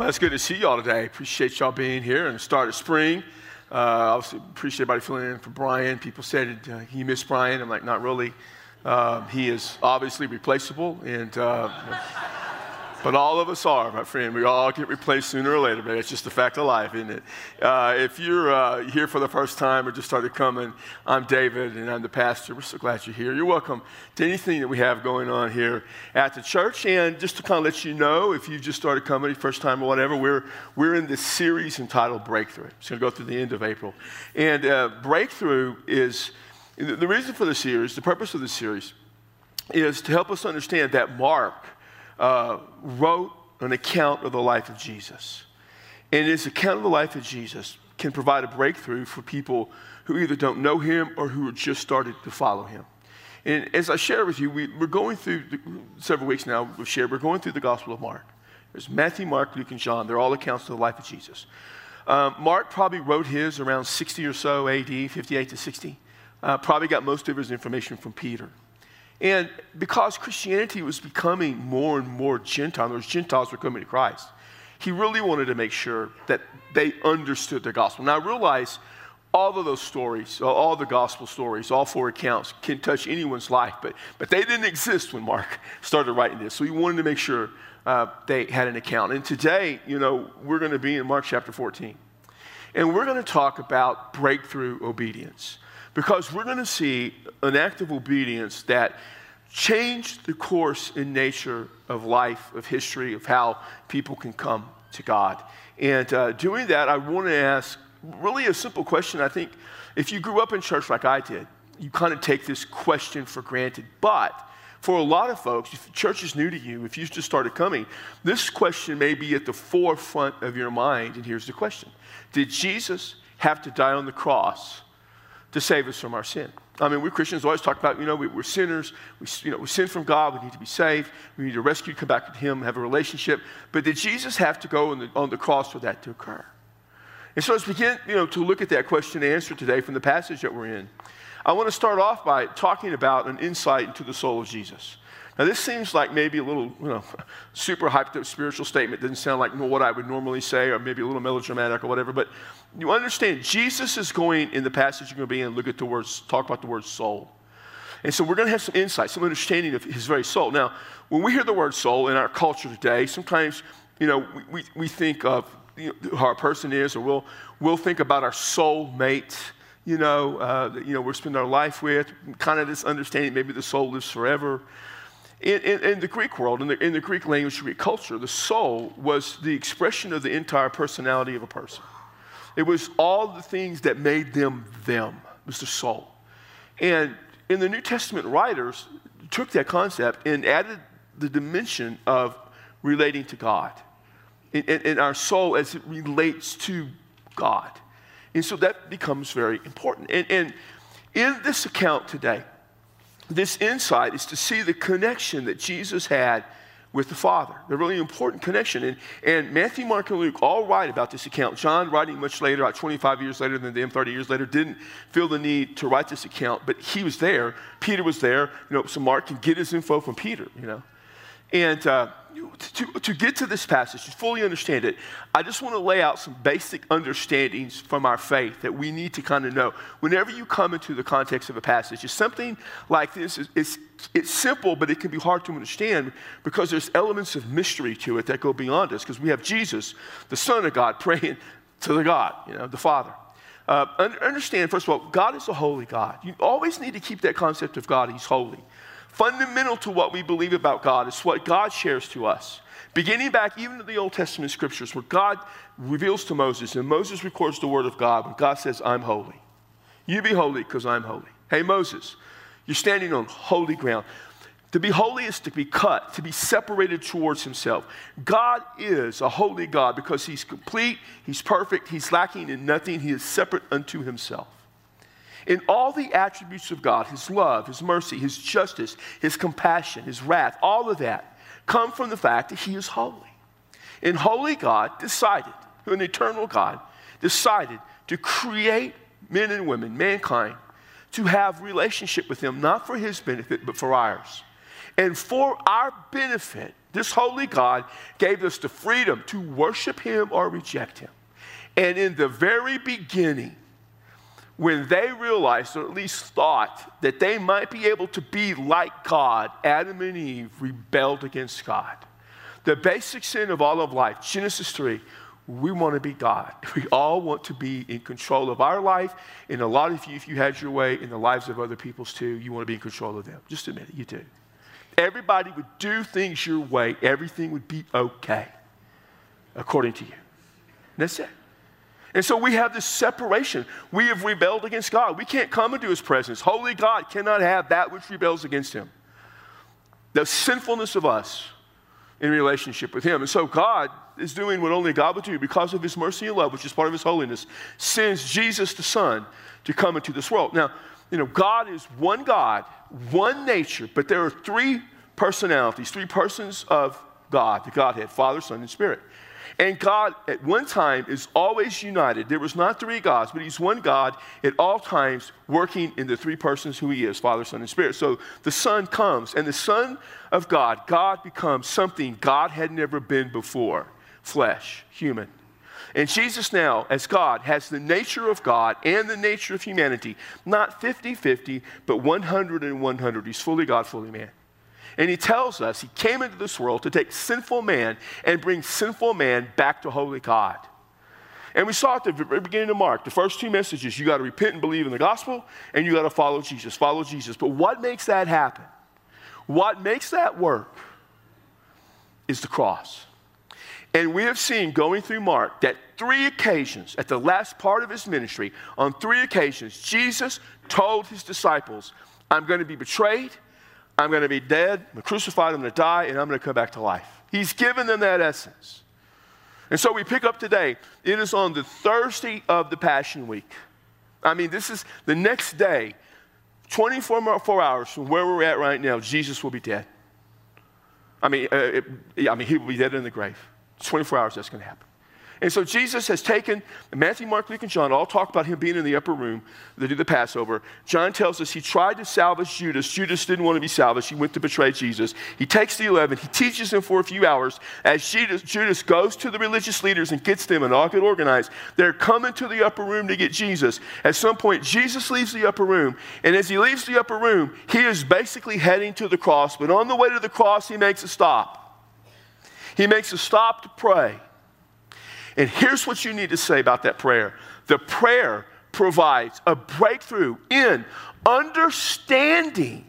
Well, it's good to see y'all today. Appreciate y'all being here and start of spring. Uh, obviously, appreciate everybody filling in for Brian. People said, uh, he missed Brian. I'm like, not really. Uh, he is obviously replaceable, and uh, but all of us are, my friend. We all get replaced sooner or later, but it's just a fact of life, isn't it? Uh, if you're uh, here for the first time or just started coming, I'm David and I'm the pastor. We're so glad you're here. You're welcome to anything that we have going on here at the church. And just to kind of let you know, if you just started coming, first time or whatever, we're, we're in this series entitled Breakthrough. It's going to go through the end of April. And uh, Breakthrough is the reason for the series, the purpose of the series, is to help us understand that Mark uh, wrote an account of the life of Jesus. And his account of the life of Jesus can provide a breakthrough for people who either don't know him or who are just started to follow him. And as I share with you, we, are going through the, several weeks now, we've shared, we're going through the Gospel of Mark. There's Matthew, Mark, Luke, and John. They're all accounts of the life of Jesus. Um, Mark probably wrote his around 60 or so AD, 58 to 60. Uh, probably got most of his information from Peter. And because Christianity was becoming more and more Gentile, those Gentiles were coming to Christ, he really wanted to make sure that they understood the gospel. Now, I realize all of those stories, all the gospel stories, all four accounts can touch anyone's life, but, but they didn't exist when Mark started writing this. So he wanted to make sure uh, they had an account. And today, you know, we're going to be in Mark chapter 14. And we're going to talk about breakthrough obedience because we're going to see an act of obedience that changed the course and nature of life, of history, of how people can come to God. And uh, doing that, I want to ask really a simple question. I think if you grew up in church like I did, you kind of take this question for granted. But for a lot of folks, if church is new to you, if you just started coming, this question may be at the forefront of your mind. And here's the question Did Jesus have to die on the cross to save us from our sin. I mean, we Christians always talk about, you know, we, are sinners. We, you know, we sin from God. We need to be saved. We need to rescue, come back to Him, have a relationship. But did Jesus have to go on the, on the cross for that to occur? And so let's begin, you know, to look at that question and answer today from the passage that we're in. I want to start off by talking about an insight into the soul of Jesus. Now, this seems like maybe a little, you know, super hyped up spiritual statement. Doesn't sound like what I would normally say, or maybe a little melodramatic or whatever. But you understand, Jesus is going in the passage you're going to be in, look at the words, talk about the word soul. And so we're going to have some insight, some understanding of his very soul. Now, when we hear the word soul in our culture today, sometimes, you know, we, we, think of you know, who our person is, or we'll, we'll think about our soul mate, you know, uh, you know, we're spending our life with, kind of this understanding maybe the soul lives forever. In, in, in, the Greek world, in the, in the Greek language, Greek culture, the soul was the expression of the entire personality of a person. It was all the things that made them them, it was the soul. And in the New Testament writers took that concept and added the dimension of relating to God in, our soul as it relates to God. And so that becomes very important. And, and in this account today, this insight is to see the connection that Jesus had with the Father, a really important connection. And, and Matthew, Mark, and Luke all write about this account. John, writing much later, about 25 years later than them, 30 years later, didn't feel the need to write this account, but he was there. Peter was there, you know, so Mark can get his info from Peter, you know. And uh, to, to get to this passage, to fully understand it, I just want to lay out some basic understandings from our faith that we need to kind of know. Whenever you come into the context of a passage, it's something like this. It's, it's, it's simple, but it can be hard to understand because there's elements of mystery to it that go beyond us. Because we have Jesus, the Son of God, praying to the God, you know, the Father. Uh, understand, first of all, God is a holy God. You always need to keep that concept of God, He's holy fundamental to what we believe about God is what God shares to us. Beginning back even to the Old Testament scriptures, where God reveals to Moses, and Moses records the word of God when God says, I'm holy. You be holy because I'm holy. Hey, Moses, you're standing on holy ground. To be holy is to be cut, to be separated towards himself. God is a holy God because he's complete, he's perfect, he's lacking in nothing, he is separate unto himself. In all the attributes of God, his love, his mercy, his justice, his compassion, his wrath, all of that come from the fact that he is holy. And holy God decided, an eternal God, decided to create men and women, mankind, to have relationship with him, not for his benefit, but for ours. And for our benefit, This holy God gave us the freedom to worship him or reject him. And in the very beginning, when they realized, or at least thought, that they might be able to be like God, Adam and Eve rebelled against God. The basic sin of all of life, Genesis 3, we want to be God. We all want to be in control of our life. And a lot of you, if you had your way in the lives of other people's too, you want to be in control of them. Just admit it, you do. Everybody would do things your way, everything would be okay according to you. And that's it. And so we have this separation. We have rebelled against God. We can't come into his presence. Holy God cannot have that which rebels against him. The sinfulness of us in relationship with him. And so God is doing what only God would do because of his mercy and love, which is part of his holiness, sends Jesus the Son to come into this world. Now, you know, God is one God, one nature, but there are three personalities, three persons of God, the Godhead, Father, Son, and Spirit. And God, at one time, is always united. There was not three gods, but He's one God at all times, working in the three persons who He is Father, Son, and Spirit. So the Son comes, and the Son of God, God becomes something God had never been before flesh, human. And Jesus now, as God, has the nature of God and the nature of humanity, not 50 50, but 100 and 100. He's fully God, fully man. And he tells us he came into this world to take sinful man and bring sinful man back to holy God. And we saw at the very beginning of Mark, the first two messages you got to repent and believe in the gospel, and you got to follow Jesus, follow Jesus. But what makes that happen? What makes that work is the cross. And we have seen going through Mark that three occasions, at the last part of his ministry, on three occasions, Jesus told his disciples, I'm going to be betrayed, I'm going to be dead, I'm crucified, I'm going to die, and I'm going to come back to life. He's given them that essence. And so we pick up today. It is on the Thursday of the Passion Week. I mean, this is the next day, 24 hours from where we're at right now, Jesus will be dead. I mean, uh, it, I mean, he will be dead in the grave. 24 hours that's going to happen. And so Jesus has taken, Matthew, Mark, Luke, and John all talk about him being in the upper room to do the Passover. John tells us he tried to salvage Judas. Judas didn't want to be salvaged. He went to betray Jesus. He takes the 11, he teaches them for a few hours. As Judas, Judas goes to the religious leaders and gets them and all get organized, they're coming to the upper room to get Jesus. At some point, Jesus leaves the upper room. And as he leaves the upper room, he is basically heading to the cross. But on the way to the cross, he makes a stop. He makes a stop to pray. And here's what you need to say about that prayer the prayer provides a breakthrough in understanding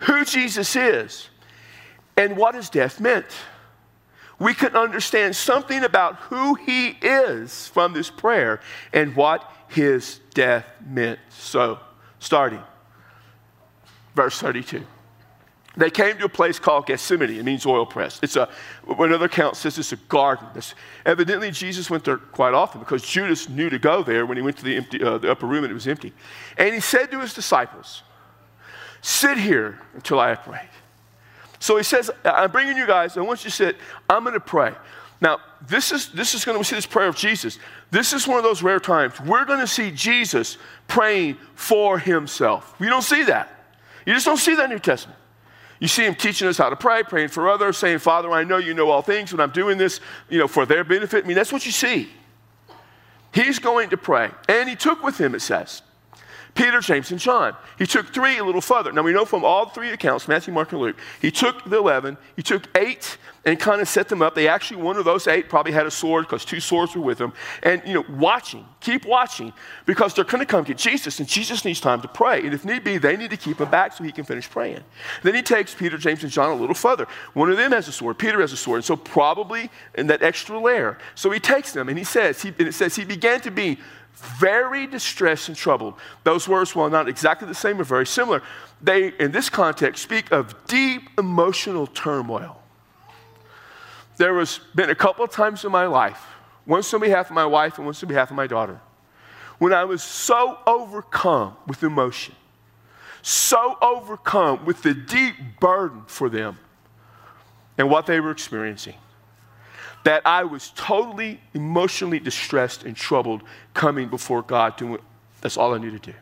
who Jesus is and what his death meant. We can understand something about who he is from this prayer and what his death meant. So, starting verse 32. They came to a place called Gethsemane. It means oil press. It's a, another account says it's a garden. It's, evidently, Jesus went there quite often because Judas knew to go there when he went to the, empty, uh, the upper room and it was empty. And he said to his disciples, Sit here until I prayed. So he says, I'm bringing you guys, I want you to sit, I'm going to pray. Now, this is, this is going to see this prayer of Jesus. This is one of those rare times we're going to see Jesus praying for himself. We don't see that. You just don't see that in the New Testament. You see him teaching us how to pray, praying for others, saying, Father, I know you know all things, but I'm doing this, you know, for their benefit. I mean, that's what you see. He's going to pray. And he took with him, it says, Peter, James, and John. He took three a little further. Now we know from all three accounts, Matthew, Mark, and Luke, he took the 11, he took eight and kind of set them up. They actually, one of those eight probably had a sword because two swords were with them. And, you know, watching, keep watching because they're going to come get Jesus and Jesus needs time to pray. And if need be, they need to keep him back so he can finish praying. Then he takes Peter, James, and John a little further. One of them has a sword, Peter has a sword. And so probably in that extra layer. So he takes them and he says, he, and it says, he began to be very distressed and troubled. Those words, while not exactly the same, are very similar. They, in this context, speak of deep emotional turmoil. There has been a couple of times in my life, once on behalf of my wife and once on behalf of my daughter, when I was so overcome with emotion, so overcome with the deep burden for them and what they were experiencing that I was totally emotionally distressed and troubled coming before God doing that's all I knew to do.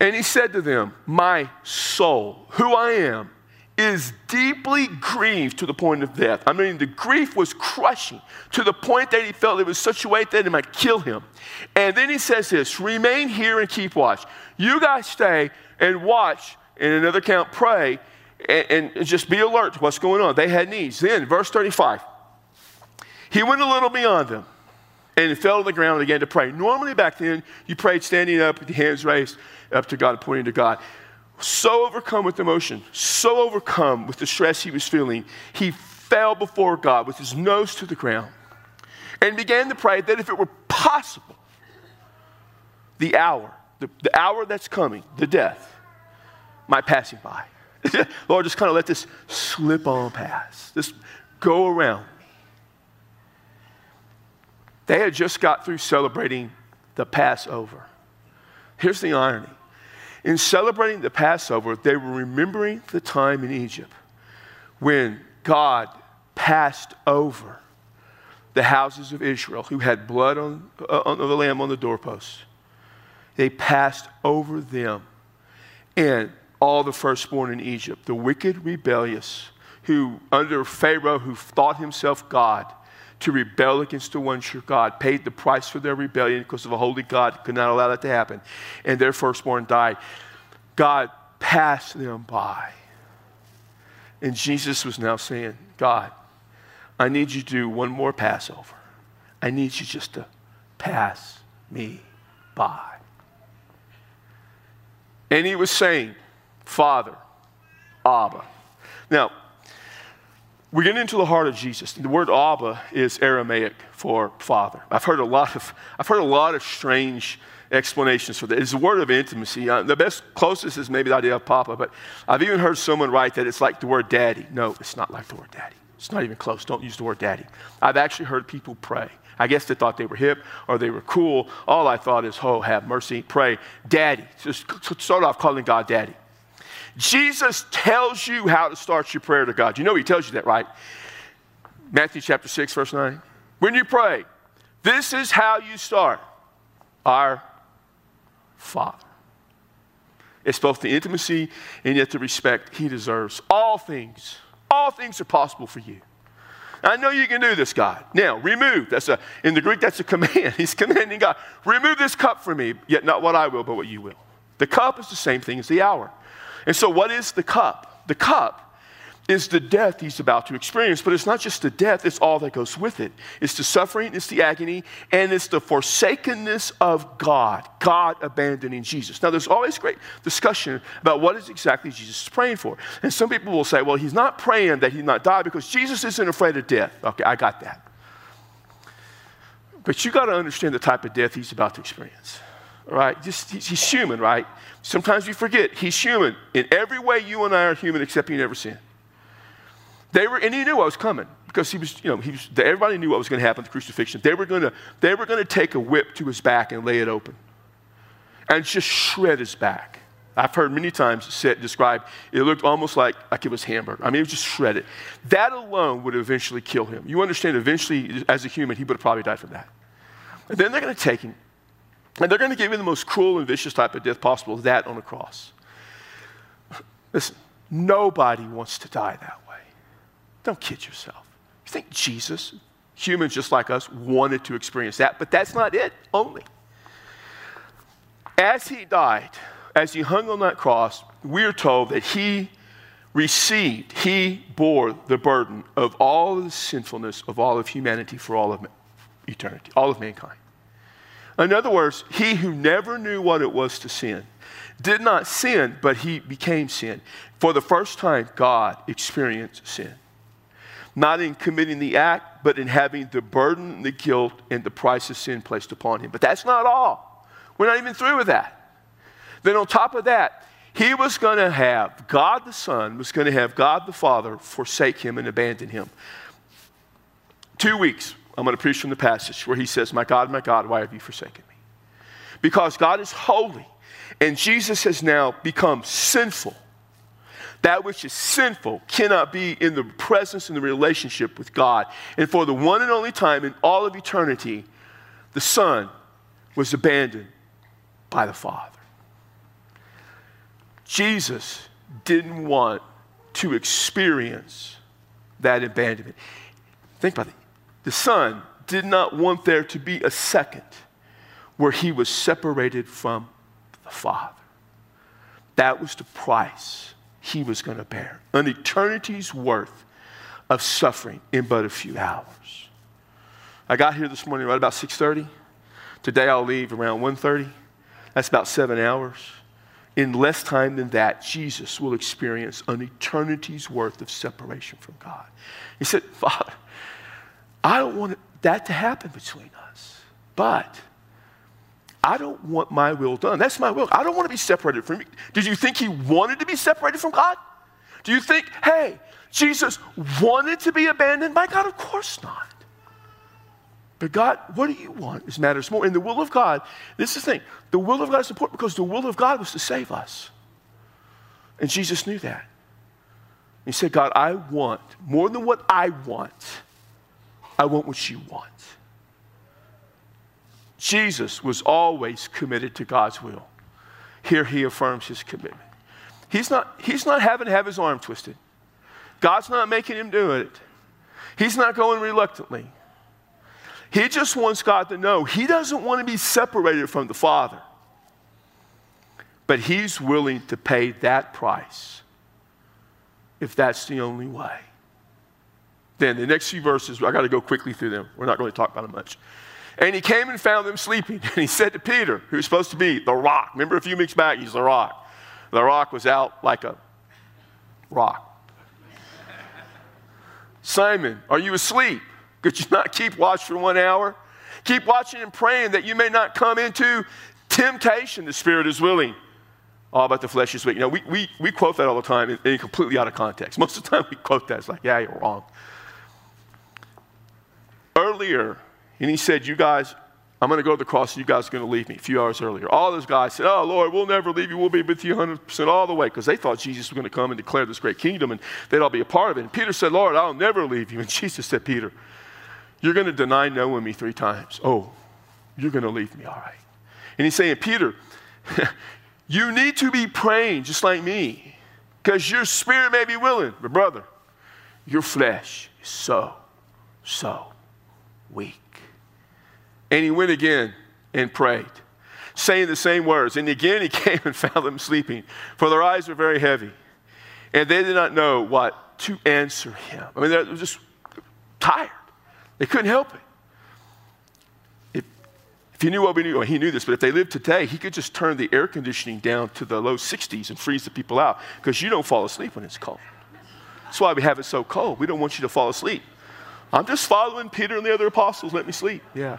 And he said to them, My soul, who I am, is deeply grieved to the point of death. I mean, the grief was crushing to the point that he felt it was such a weight that it might kill him. And then he says this remain here and keep watch. You guys stay and watch, in another count, pray, and, and just be alert to what's going on. They had needs. Then, verse 35, he went a little beyond them and fell to the ground and began to pray. Normally, back then, you prayed standing up with your hands raised up to God, pointing to God so overcome with emotion, so overcome with the stress he was feeling, he fell before God with his nose to the ground and began to pray that if it were possible, the hour, the, the hour that's coming, the death, might pass him by. Lord, just kind of let this slip on past, just go around. They had just got through celebrating the Passover. Here's the irony in celebrating the Passover, they were remembering the time in Egypt when God passed over the houses of Israel who had blood on, uh, on the lamb on the doorposts. They passed over them and all the firstborn in Egypt, the wicked, rebellious, who under Pharaoh, who thought himself God, to rebel against the one true God, paid the price for their rebellion because of a holy God, could not allow that to happen, and their firstborn died. God passed them by. And Jesus was now saying, God, I need you to do one more Passover. I need you just to pass me by. And he was saying, Father, Abba. Now, we get into the heart of Jesus. The word Abba is Aramaic for father. I've heard a lot of, I've heard a lot of strange explanations for that. It's a word of intimacy. Uh, the best, closest is maybe the idea of papa, but I've even heard someone write that it's like the word daddy. No, it's not like the word daddy. It's not even close. Don't use the word daddy. I've actually heard people pray. I guess they thought they were hip or they were cool. All I thought is, oh, have mercy, pray, daddy. Just start off calling God daddy. Jesus tells you how to start your prayer to God. You know he tells you that, right? Matthew chapter 6, verse 9. When you pray, this is how you start. Our Father. It's both the intimacy and yet the respect he deserves. All things, all things are possible for you. I know you can do this, God. Now, remove. That's a in the Greek, that's a command. He's commanding God, remove this cup from me, yet not what I will, but what you will. The cup is the same thing as the hour. And so, what is the cup? The cup is the death he's about to experience, but it's not just the death, it's all that goes with it. It's the suffering, it's the agony, and it's the forsakenness of God, God abandoning Jesus. Now, there's always great discussion about what is exactly Jesus is praying for. And some people will say, well, he's not praying that he not die because Jesus isn't afraid of death. Okay, I got that. But you got to understand the type of death he's about to experience. Right? Just, he's human, right? Sometimes we forget he's human. In every way, you and I are human, except he never sinned. They were, and he knew I was coming because he was, you know, he was, everybody knew what was going to happen at the crucifixion. They were going to, they were going to take a whip to his back and lay it open and just shred his back. I've heard many times said, described, it looked almost like, like it was hamburger. I mean, it was just shredded. That alone would eventually kill him. You understand, eventually, as a human, he would have probably died from that. And then they're going to take him, and they're going to give you the most cruel and vicious type of death possible, that on a cross. Listen, nobody wants to die that way. Don't kid yourself. You think Jesus, humans just like us, wanted to experience that, but that's not it only. As he died, as he hung on that cross, we are told that he received, he bore the burden of all of the sinfulness of all of humanity for all of eternity, all of mankind. In other words, he who never knew what it was to sin did not sin, but he became sin. For the first time, God experienced sin not in committing the act, but in having the burden, the guilt, and the price of sin placed upon him. But that's not all. We're not even through with that. Then, on top of that, he was going to have God the Son, was going to have God the Father forsake him and abandon him. Two weeks, I'm going to preach from the passage where he says, My God, my God, why have you forsaken me? Because God is holy, and Jesus has now become sinful that which is sinful cannot be in the presence and the relationship with God. And for the one and only time in all of eternity, the Son was abandoned by the Father. Jesus didn't want to experience that abandonment. Think about it. The Son did not want there to be a second where he was separated from the Father. That was the price he was going to bear. An eternity's worth of suffering in but a few hours. I got here this morning right about 6:30. Today I'll leave around 1:30. That's about 7 hours. In less time than that, Jesus will experience an eternity's worth of separation from God. He said, Father, I don't want that to happen between us, but I don't want my will done. That's my will. I don't want to be separated from you. Did you think he wanted to be separated from God? Do you think, hey, Jesus wanted to be abandoned by God? Of course not. But God, what do you want? This matters more. In the will of God, this is the thing the will of God is important because the will of God was to save us. And Jesus knew that. He said, God, I want more than what I want, I want what you want. Jesus was always committed to God's will. Here he affirms his commitment. He's not, he's not having to have his arm twisted. God's not making him do it. He's not going reluctantly. He just wants God to know he doesn't want to be separated from the Father. But he's willing to pay that price if that's the only way. Then the next few verses, I got to go quickly through them. We're not going to talk about them much. And he came and found them sleeping. And he said to Peter, who's supposed to be the rock, remember a few weeks back, he's the rock. The rock was out like a rock. Simon, are you asleep? Could you not keep watch for one hour? Keep watching and praying that you may not come into temptation. The spirit is willing. All about the flesh is weak. You know, we, we, we quote that all the time and, and completely out of context. Most of the time we quote that. It's like, yeah, you're wrong. Earlier, and he said, You guys, I'm going to go to the cross, and you guys are going to leave me a few hours earlier. All those guys said, Oh, Lord, we'll never leave you. We'll be with you 100% all the way because they thought Jesus was going to come and declare this great kingdom and they'd all be a part of it. And Peter said, Lord, I'll never leave you. And Jesus said, Peter, you're going to deny knowing me three times. Oh, you're going to leave me, all right. And he's saying, Peter, you need to be praying just like me because your spirit may be willing, but brother, your flesh is so, so weak. And he went again and prayed, saying the same words. And again he came and found them sleeping, for their eyes were very heavy. And they did not know what to answer him. I mean, they were just tired. They couldn't help it. If, if he knew what we knew, well, he knew this, but if they lived today, he could just turn the air conditioning down to the low 60s and freeze the people out because you don't fall asleep when it's cold. That's why we have it so cold. We don't want you to fall asleep. I'm just following Peter and the other apostles. Let me sleep. Yeah.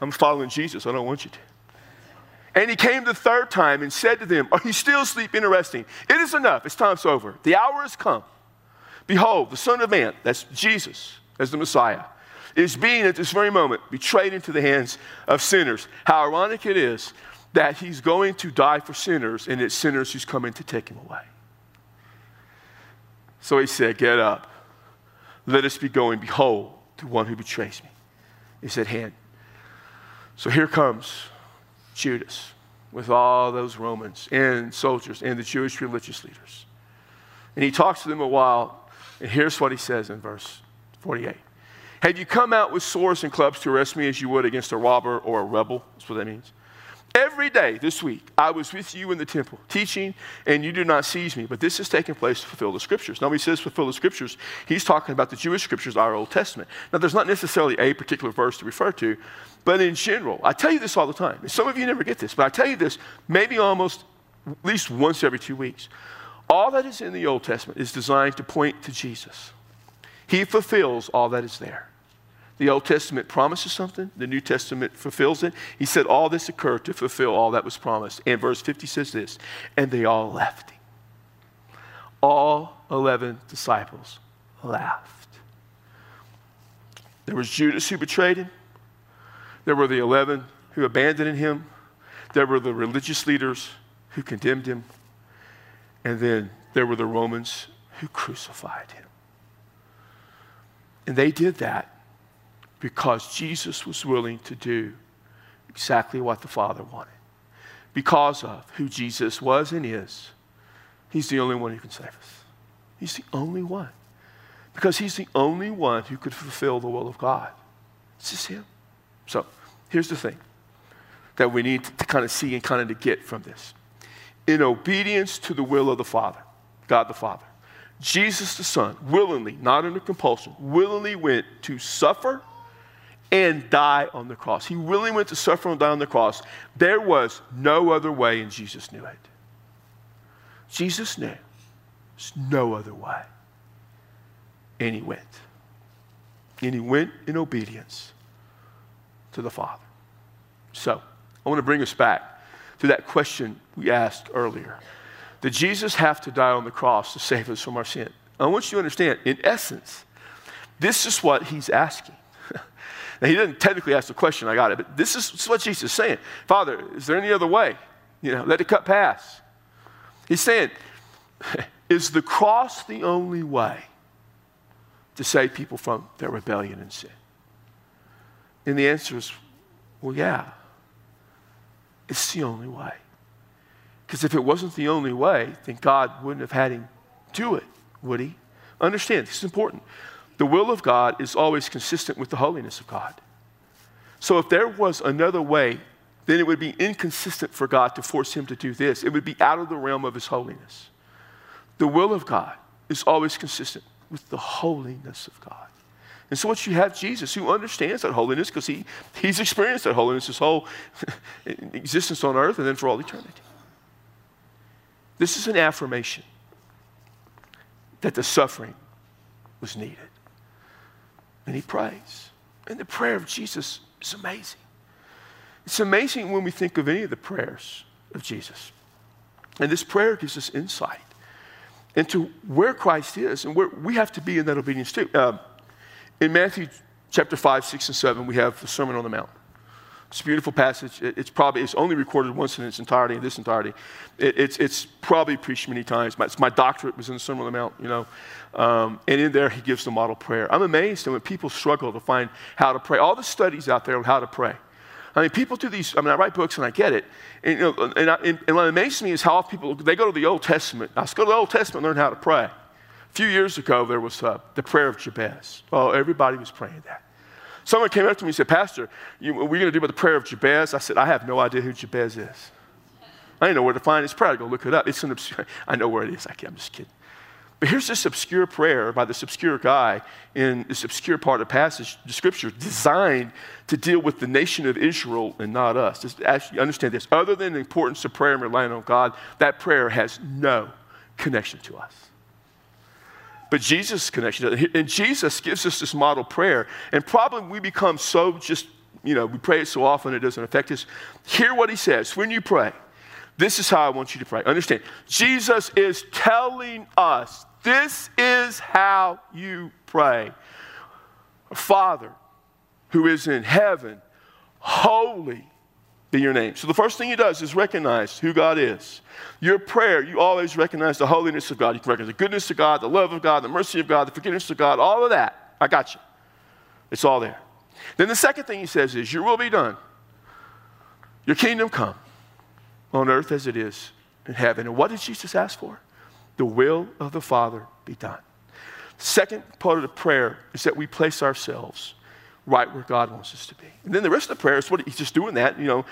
I'm following Jesus. I don't want you to. And he came the third time and said to them, Are you still sleeping and resting? It is enough. It's time's over. The hour has come. Behold, the Son of Man, that's Jesus, as the Messiah, is being at this very moment betrayed into the hands of sinners. How ironic it is that he's going to die for sinners, and it's sinners who's coming to take him away. So he said, Get up. Let us be going. Behold, the one who betrays me is at hand. So here comes Judas with all those Romans and soldiers and the Jewish religious leaders. And he talks to them a while, and here's what he says in verse 48. Have you come out with swords and clubs to arrest me as you would against a robber or a rebel? That's what that means. Every day this week, I was with you in the temple, teaching, and you did not seize me. But this is taking place to fulfill the scriptures. Now, when he says fulfill the scriptures, he's talking about the Jewish scriptures, our Old Testament. Now, there's not necessarily a particular verse to refer to, but in general, I tell you this all the time. Some of you never get this, but I tell you this maybe almost at least once every two weeks. All that is in the Old Testament is designed to point to Jesus. He fulfills all that is there. The Old Testament promises something, the New Testament fulfills it. He said all this occurred to fulfill all that was promised. And verse 50 says this and they all left him. All 11 disciples laughed. There was Judas who betrayed him, there were the 11 who abandoned him, there were the religious leaders who condemned him, and then there were the Romans who crucified him. And they did that because Jesus was willing to do exactly what the Father wanted. Because of who Jesus was and is, He's the only one who can save us. He's the only one. Because he's the only one who could fulfill the will of God. It's just him. So here's the thing that we need to, kind of see and kind of to get from this. In obedience to the will of the Father, God the Father, Jesus the Son willingly, not under compulsion, willingly went to suffer and die on the cross. He willingly went to suffer and die on the cross. There was no other way, and Jesus knew it. Jesus knew there's no other way. And he went. And he went in obedience to the Father. So, I want to bring us back to that question we asked earlier. Did Jesus have to die on the cross to save us from our sin? I want you to understand, in essence, this is what he's asking. now, he didn't technically ask the question, I got it, but this is, this is what Jesus is saying. Father, is there any other way? You know, let it cut pass. He's saying, is the cross the only way to save people from their rebellion and sin? And the answer is, well, yeah. It's the only way. Because if it wasn't the only way, then God wouldn't have had him do it, would he? Understand, this is important. The will of God is always consistent with the holiness of God. So if there was another way, then it would be inconsistent for God to force him to do this. It would be out of the realm of his holiness. The will of God is always consistent with the holiness of God. And so, what you have Jesus who understands that holiness because he, he's experienced that holiness his whole existence on earth and then for all eternity. This is an affirmation that the suffering was needed. And he prays. And the prayer of Jesus is amazing. It's amazing when we think of any of the prayers of Jesus. And this prayer gives us insight into where Christ is and where we have to be in that obedience too. Uh, in Matthew chapter 5, 6, and 7, we have the Sermon on the Mount. It's a beautiful passage. It's probably, it's only recorded once in its entirety, in this entirety. It, it's, it's probably preached many times. My, my doctorate was in the Sermon on the Mount, you know. Um, and in there, he gives the model prayer. I'm amazed when people struggle to find how to pray. All the studies out there on how to pray. I mean, people do these, I mean, I write books and I get it. And, you know, and, I, and, and what amazes me is how often people, they go to the Old Testament. Let's go to the Old Testament and learn how to pray. A few years ago, there was uh, the prayer of Jabez. Oh, everybody was praying that. Someone came up to me and said, Pastor, you, what are you going to do about the prayer of Jabez? I said, I have no idea who Jabez is. I didn't know where to find his prayer. I go look it up. It's an obscure, I know where it is. I I'm just kidding. But here's this obscure prayer by this obscure guy in this obscure part of passage, the scripture, designed to deal with the nation of Israel and not us. Just actually understand this. Other than the importance of prayer and relying on God, that prayer has no connection to us but Jesus' connection. And Jesus gives us this model prayer. And probably we become so just, you know, we pray it so often it doesn't affect us. Hear what he says when you pray. This is how I want you to pray. Understand, Jesus is telling us this is how you pray. Father who is in heaven, holy be your name. So the first thing he does is recognize who God is. Your prayer, you always recognize the holiness of God. You can recognize the goodness of God, the love of God, the mercy of God, the forgiveness of God, all of that. I got you. It's all there. Then the second thing he says is, Your will be done. Your kingdom come on earth as it is in heaven. And what did Jesus ask for? The will of the Father be done. Second part of the prayer is that we place ourselves right where God wants us to be. And then the rest of the prayer is what he's just doing that, you know,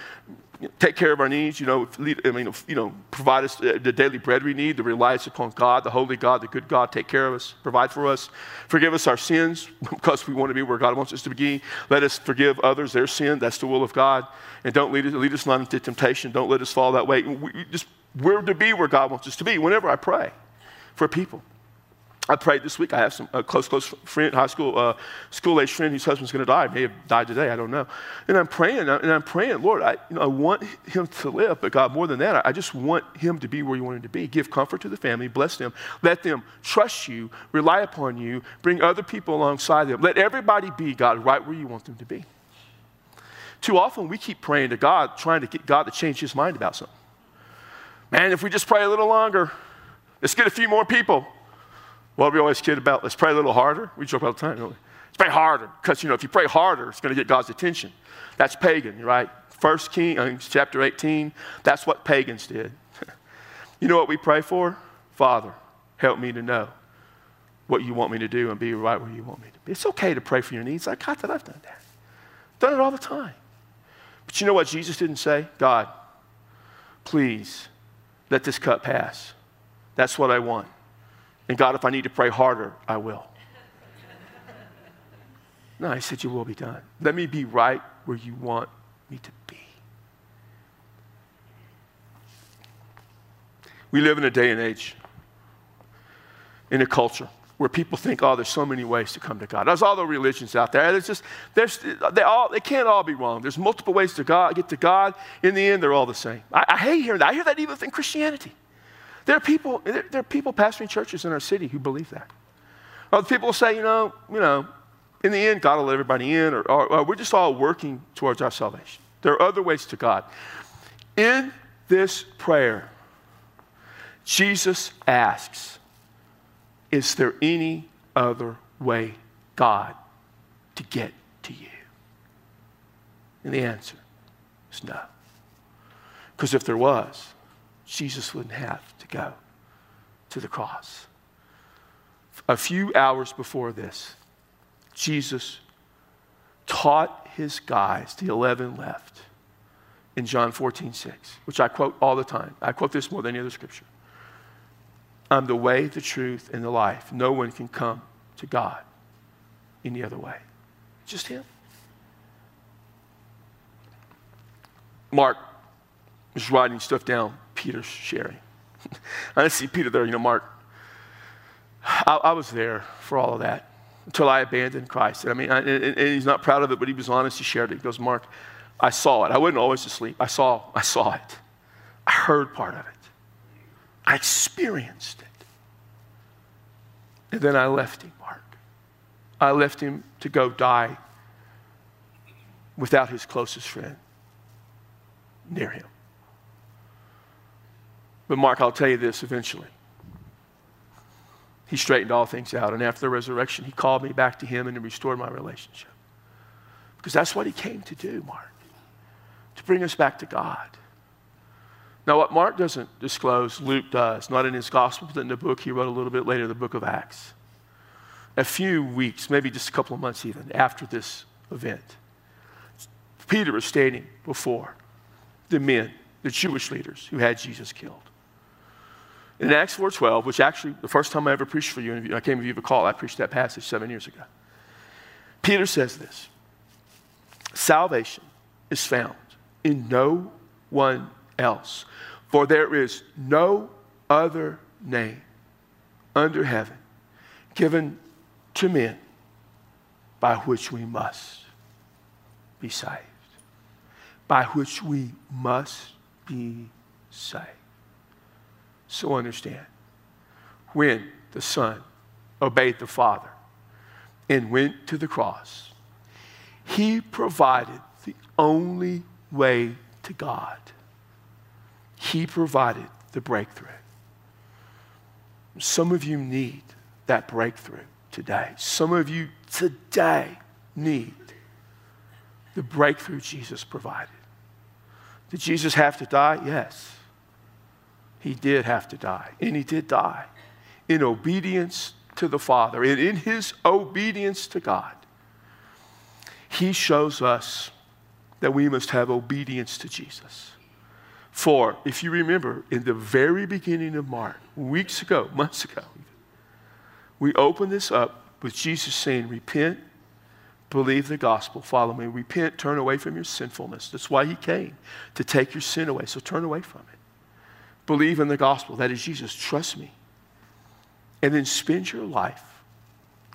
take care of our needs, you know, lead, I mean, you know, provide us uh, the daily bread we need, the reliance upon God, the holy God, the good God, take care of us, provide for us, forgive us our sins because we want to be where God wants us to be. Let us forgive others their sin. That's the will of God. And don't lead us, lead us not into temptation. Don't let us fall that way. We just, we're to be where God wants us to be whenever I pray for people. I prayed this week. I have some a close, close friend, high school, uh, school age friend whose husband's going to die. May have died today. I don't know. And I'm praying, and I'm praying, Lord, I, you know, I want him to live, but God, more than that, I just want him to be where you want him to be. Give comfort to the family, bless them, let them trust you, rely upon you, bring other people alongside them. Let everybody be, God, right where you want them to be. Too often we keep praying to God, trying to get God to change his mind about something. Man, if we just pray a little longer, let's get a few more people. What we always kid about, let's pray a little harder. We joke all the time, don't we? Let's pray harder. Because, you know, if you pray harder, it's going to get God's attention. That's pagan, right? First King, uh, chapter 18, that's what pagans did. you know what we pray for? Father, help me to know what you want me to do and be right where you want me to be. It's okay to pray for your needs. I got that. I've done that. Done it all the time. But you know what Jesus didn't say? God, please let this cup pass. That's what I want. And God, if I need to pray harder, I will. No, he said, You will be done. Let me be right where you want me to be. We live in a day and age, in a culture where people think, oh, there's so many ways to come to God. There's all the religions out there. There's just, there's, they, all, they can't all be wrong. There's multiple ways to God, get to God. In the end, they're all the same. I, I hate hearing that. I hear that even within Christianity. There are people, there, are people pastoring churches in our city who believe that. Other people say, you know, you know, in the end, God will let everybody in, or, or, or we're just all working towards our salvation. There are other ways to God. In this prayer, Jesus asks, Is there any other way, God, to get to you? And the answer is no. Because if there was, Jesus wouldn't have go to the cross. A few hours before this, Jesus taught his guys, the 11 left, in John 14, 6, which I quote all the time. I quote this more than any other scripture. I'm the way, the truth, and the life. No one can come to God any other way. Just Him. Mark was writing stuff down Peter's sharing. I didn't see Peter there, you know, Mark. I, I was there for all of that until I abandoned Christ. And I mean, I, and, and, he's not proud of it, but he was honest. He shared it. He goes, Mark, I saw it. I wasn't always asleep. I saw, I saw it. I heard part of it. I experienced it. And then I left him, Mark. I left him to go die without his closest friend near him. But, Mark, I'll tell you this eventually. He straightened all things out. And after the resurrection, he called me back to him and restored my relationship. Because that's what he came to do, Mark, to bring us back to God. Now, what Mark doesn't disclose, Luke does, not in his gospel, but in the book he wrote a little bit later, the book of Acts. A few weeks, maybe just a couple of months even, after this event, Peter was standing before the men, the Jewish leaders who had Jesus killed. In Acts 4.12, which actually, the first time I ever preached for you, and I came to you a call, I preached that passage seven years ago. Peter says this, salvation is found in no one else. For there is no other name under heaven given to men by which we must be saved. By which we must be saved. So understand when the Son obeyed the Father and went to the cross, he provided the only way to God. He provided the breakthrough. Some of you need that breakthrough today. Some of you today need the breakthrough Jesus provided. Did Jesus have to die? Yes. He did have to die. And he did die in obedience to the Father. And in his obedience to God, he shows us that we must have obedience to Jesus. For, if you remember, in the very beginning of Mark, weeks ago, months ago, we opened this up with Jesus saying, Repent, believe the gospel, follow me. Repent, turn away from your sinfulness. That's why he came, to take your sin away. So turn away from it. Believe in the gospel. That is Jesus. Trust me. And then spend your life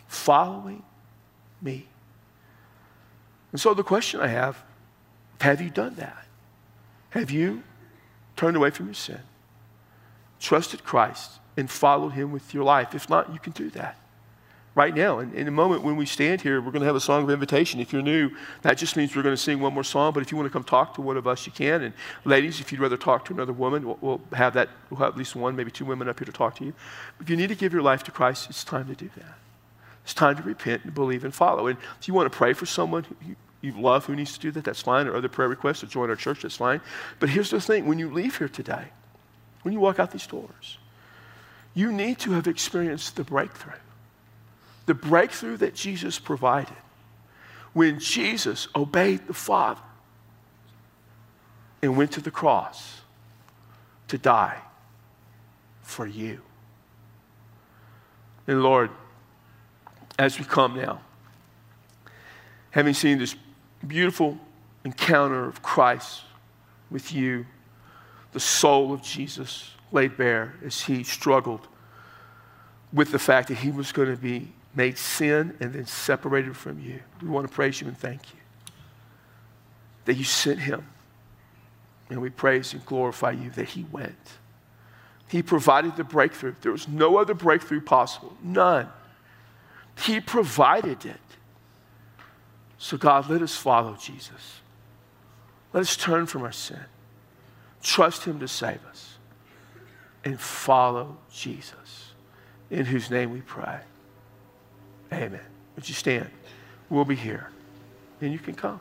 following me. And so the question I have have you done that? Have you turned away from your sin, trusted Christ, and followed him with your life. If not, you can do that right now. And in a moment when we stand here, we're going to have a song of invitation. If you're new, that just means we're going to sing one more song. But if you want to come talk to one of us, you can. And ladies, if you'd rather talk to another woman, we'll, we'll have that. We'll have at least one, maybe two women up here to talk to you. If you need to give your life to Christ, it's time to do that. It's time to repent and believe and follow. And if you want to pray for someone who you love who needs to do that, that's fine. Or other prayer requests to join our church, that's fine. But here's the thing when you leave here today, when you walk out these doors, you need to have experienced the breakthrough. The breakthrough that Jesus provided when Jesus obeyed the Father and went to the cross to die for you. And Lord, as we come now, having seen this beautiful encounter of Christ with you, the soul of Jesus laid bare as he struggled with the fact that he was going to be made sin and then separated from you. We want to praise you and thank you that you sent him. And we praise and glorify you that he went. He provided the breakthrough. There was no other breakthrough possible, none. He provided it. So, God, let us follow Jesus. Let us turn from our sin, trust Him to save us, and follow Jesus, in whose name we pray. Amen. Would you stand? We'll be here, and you can come.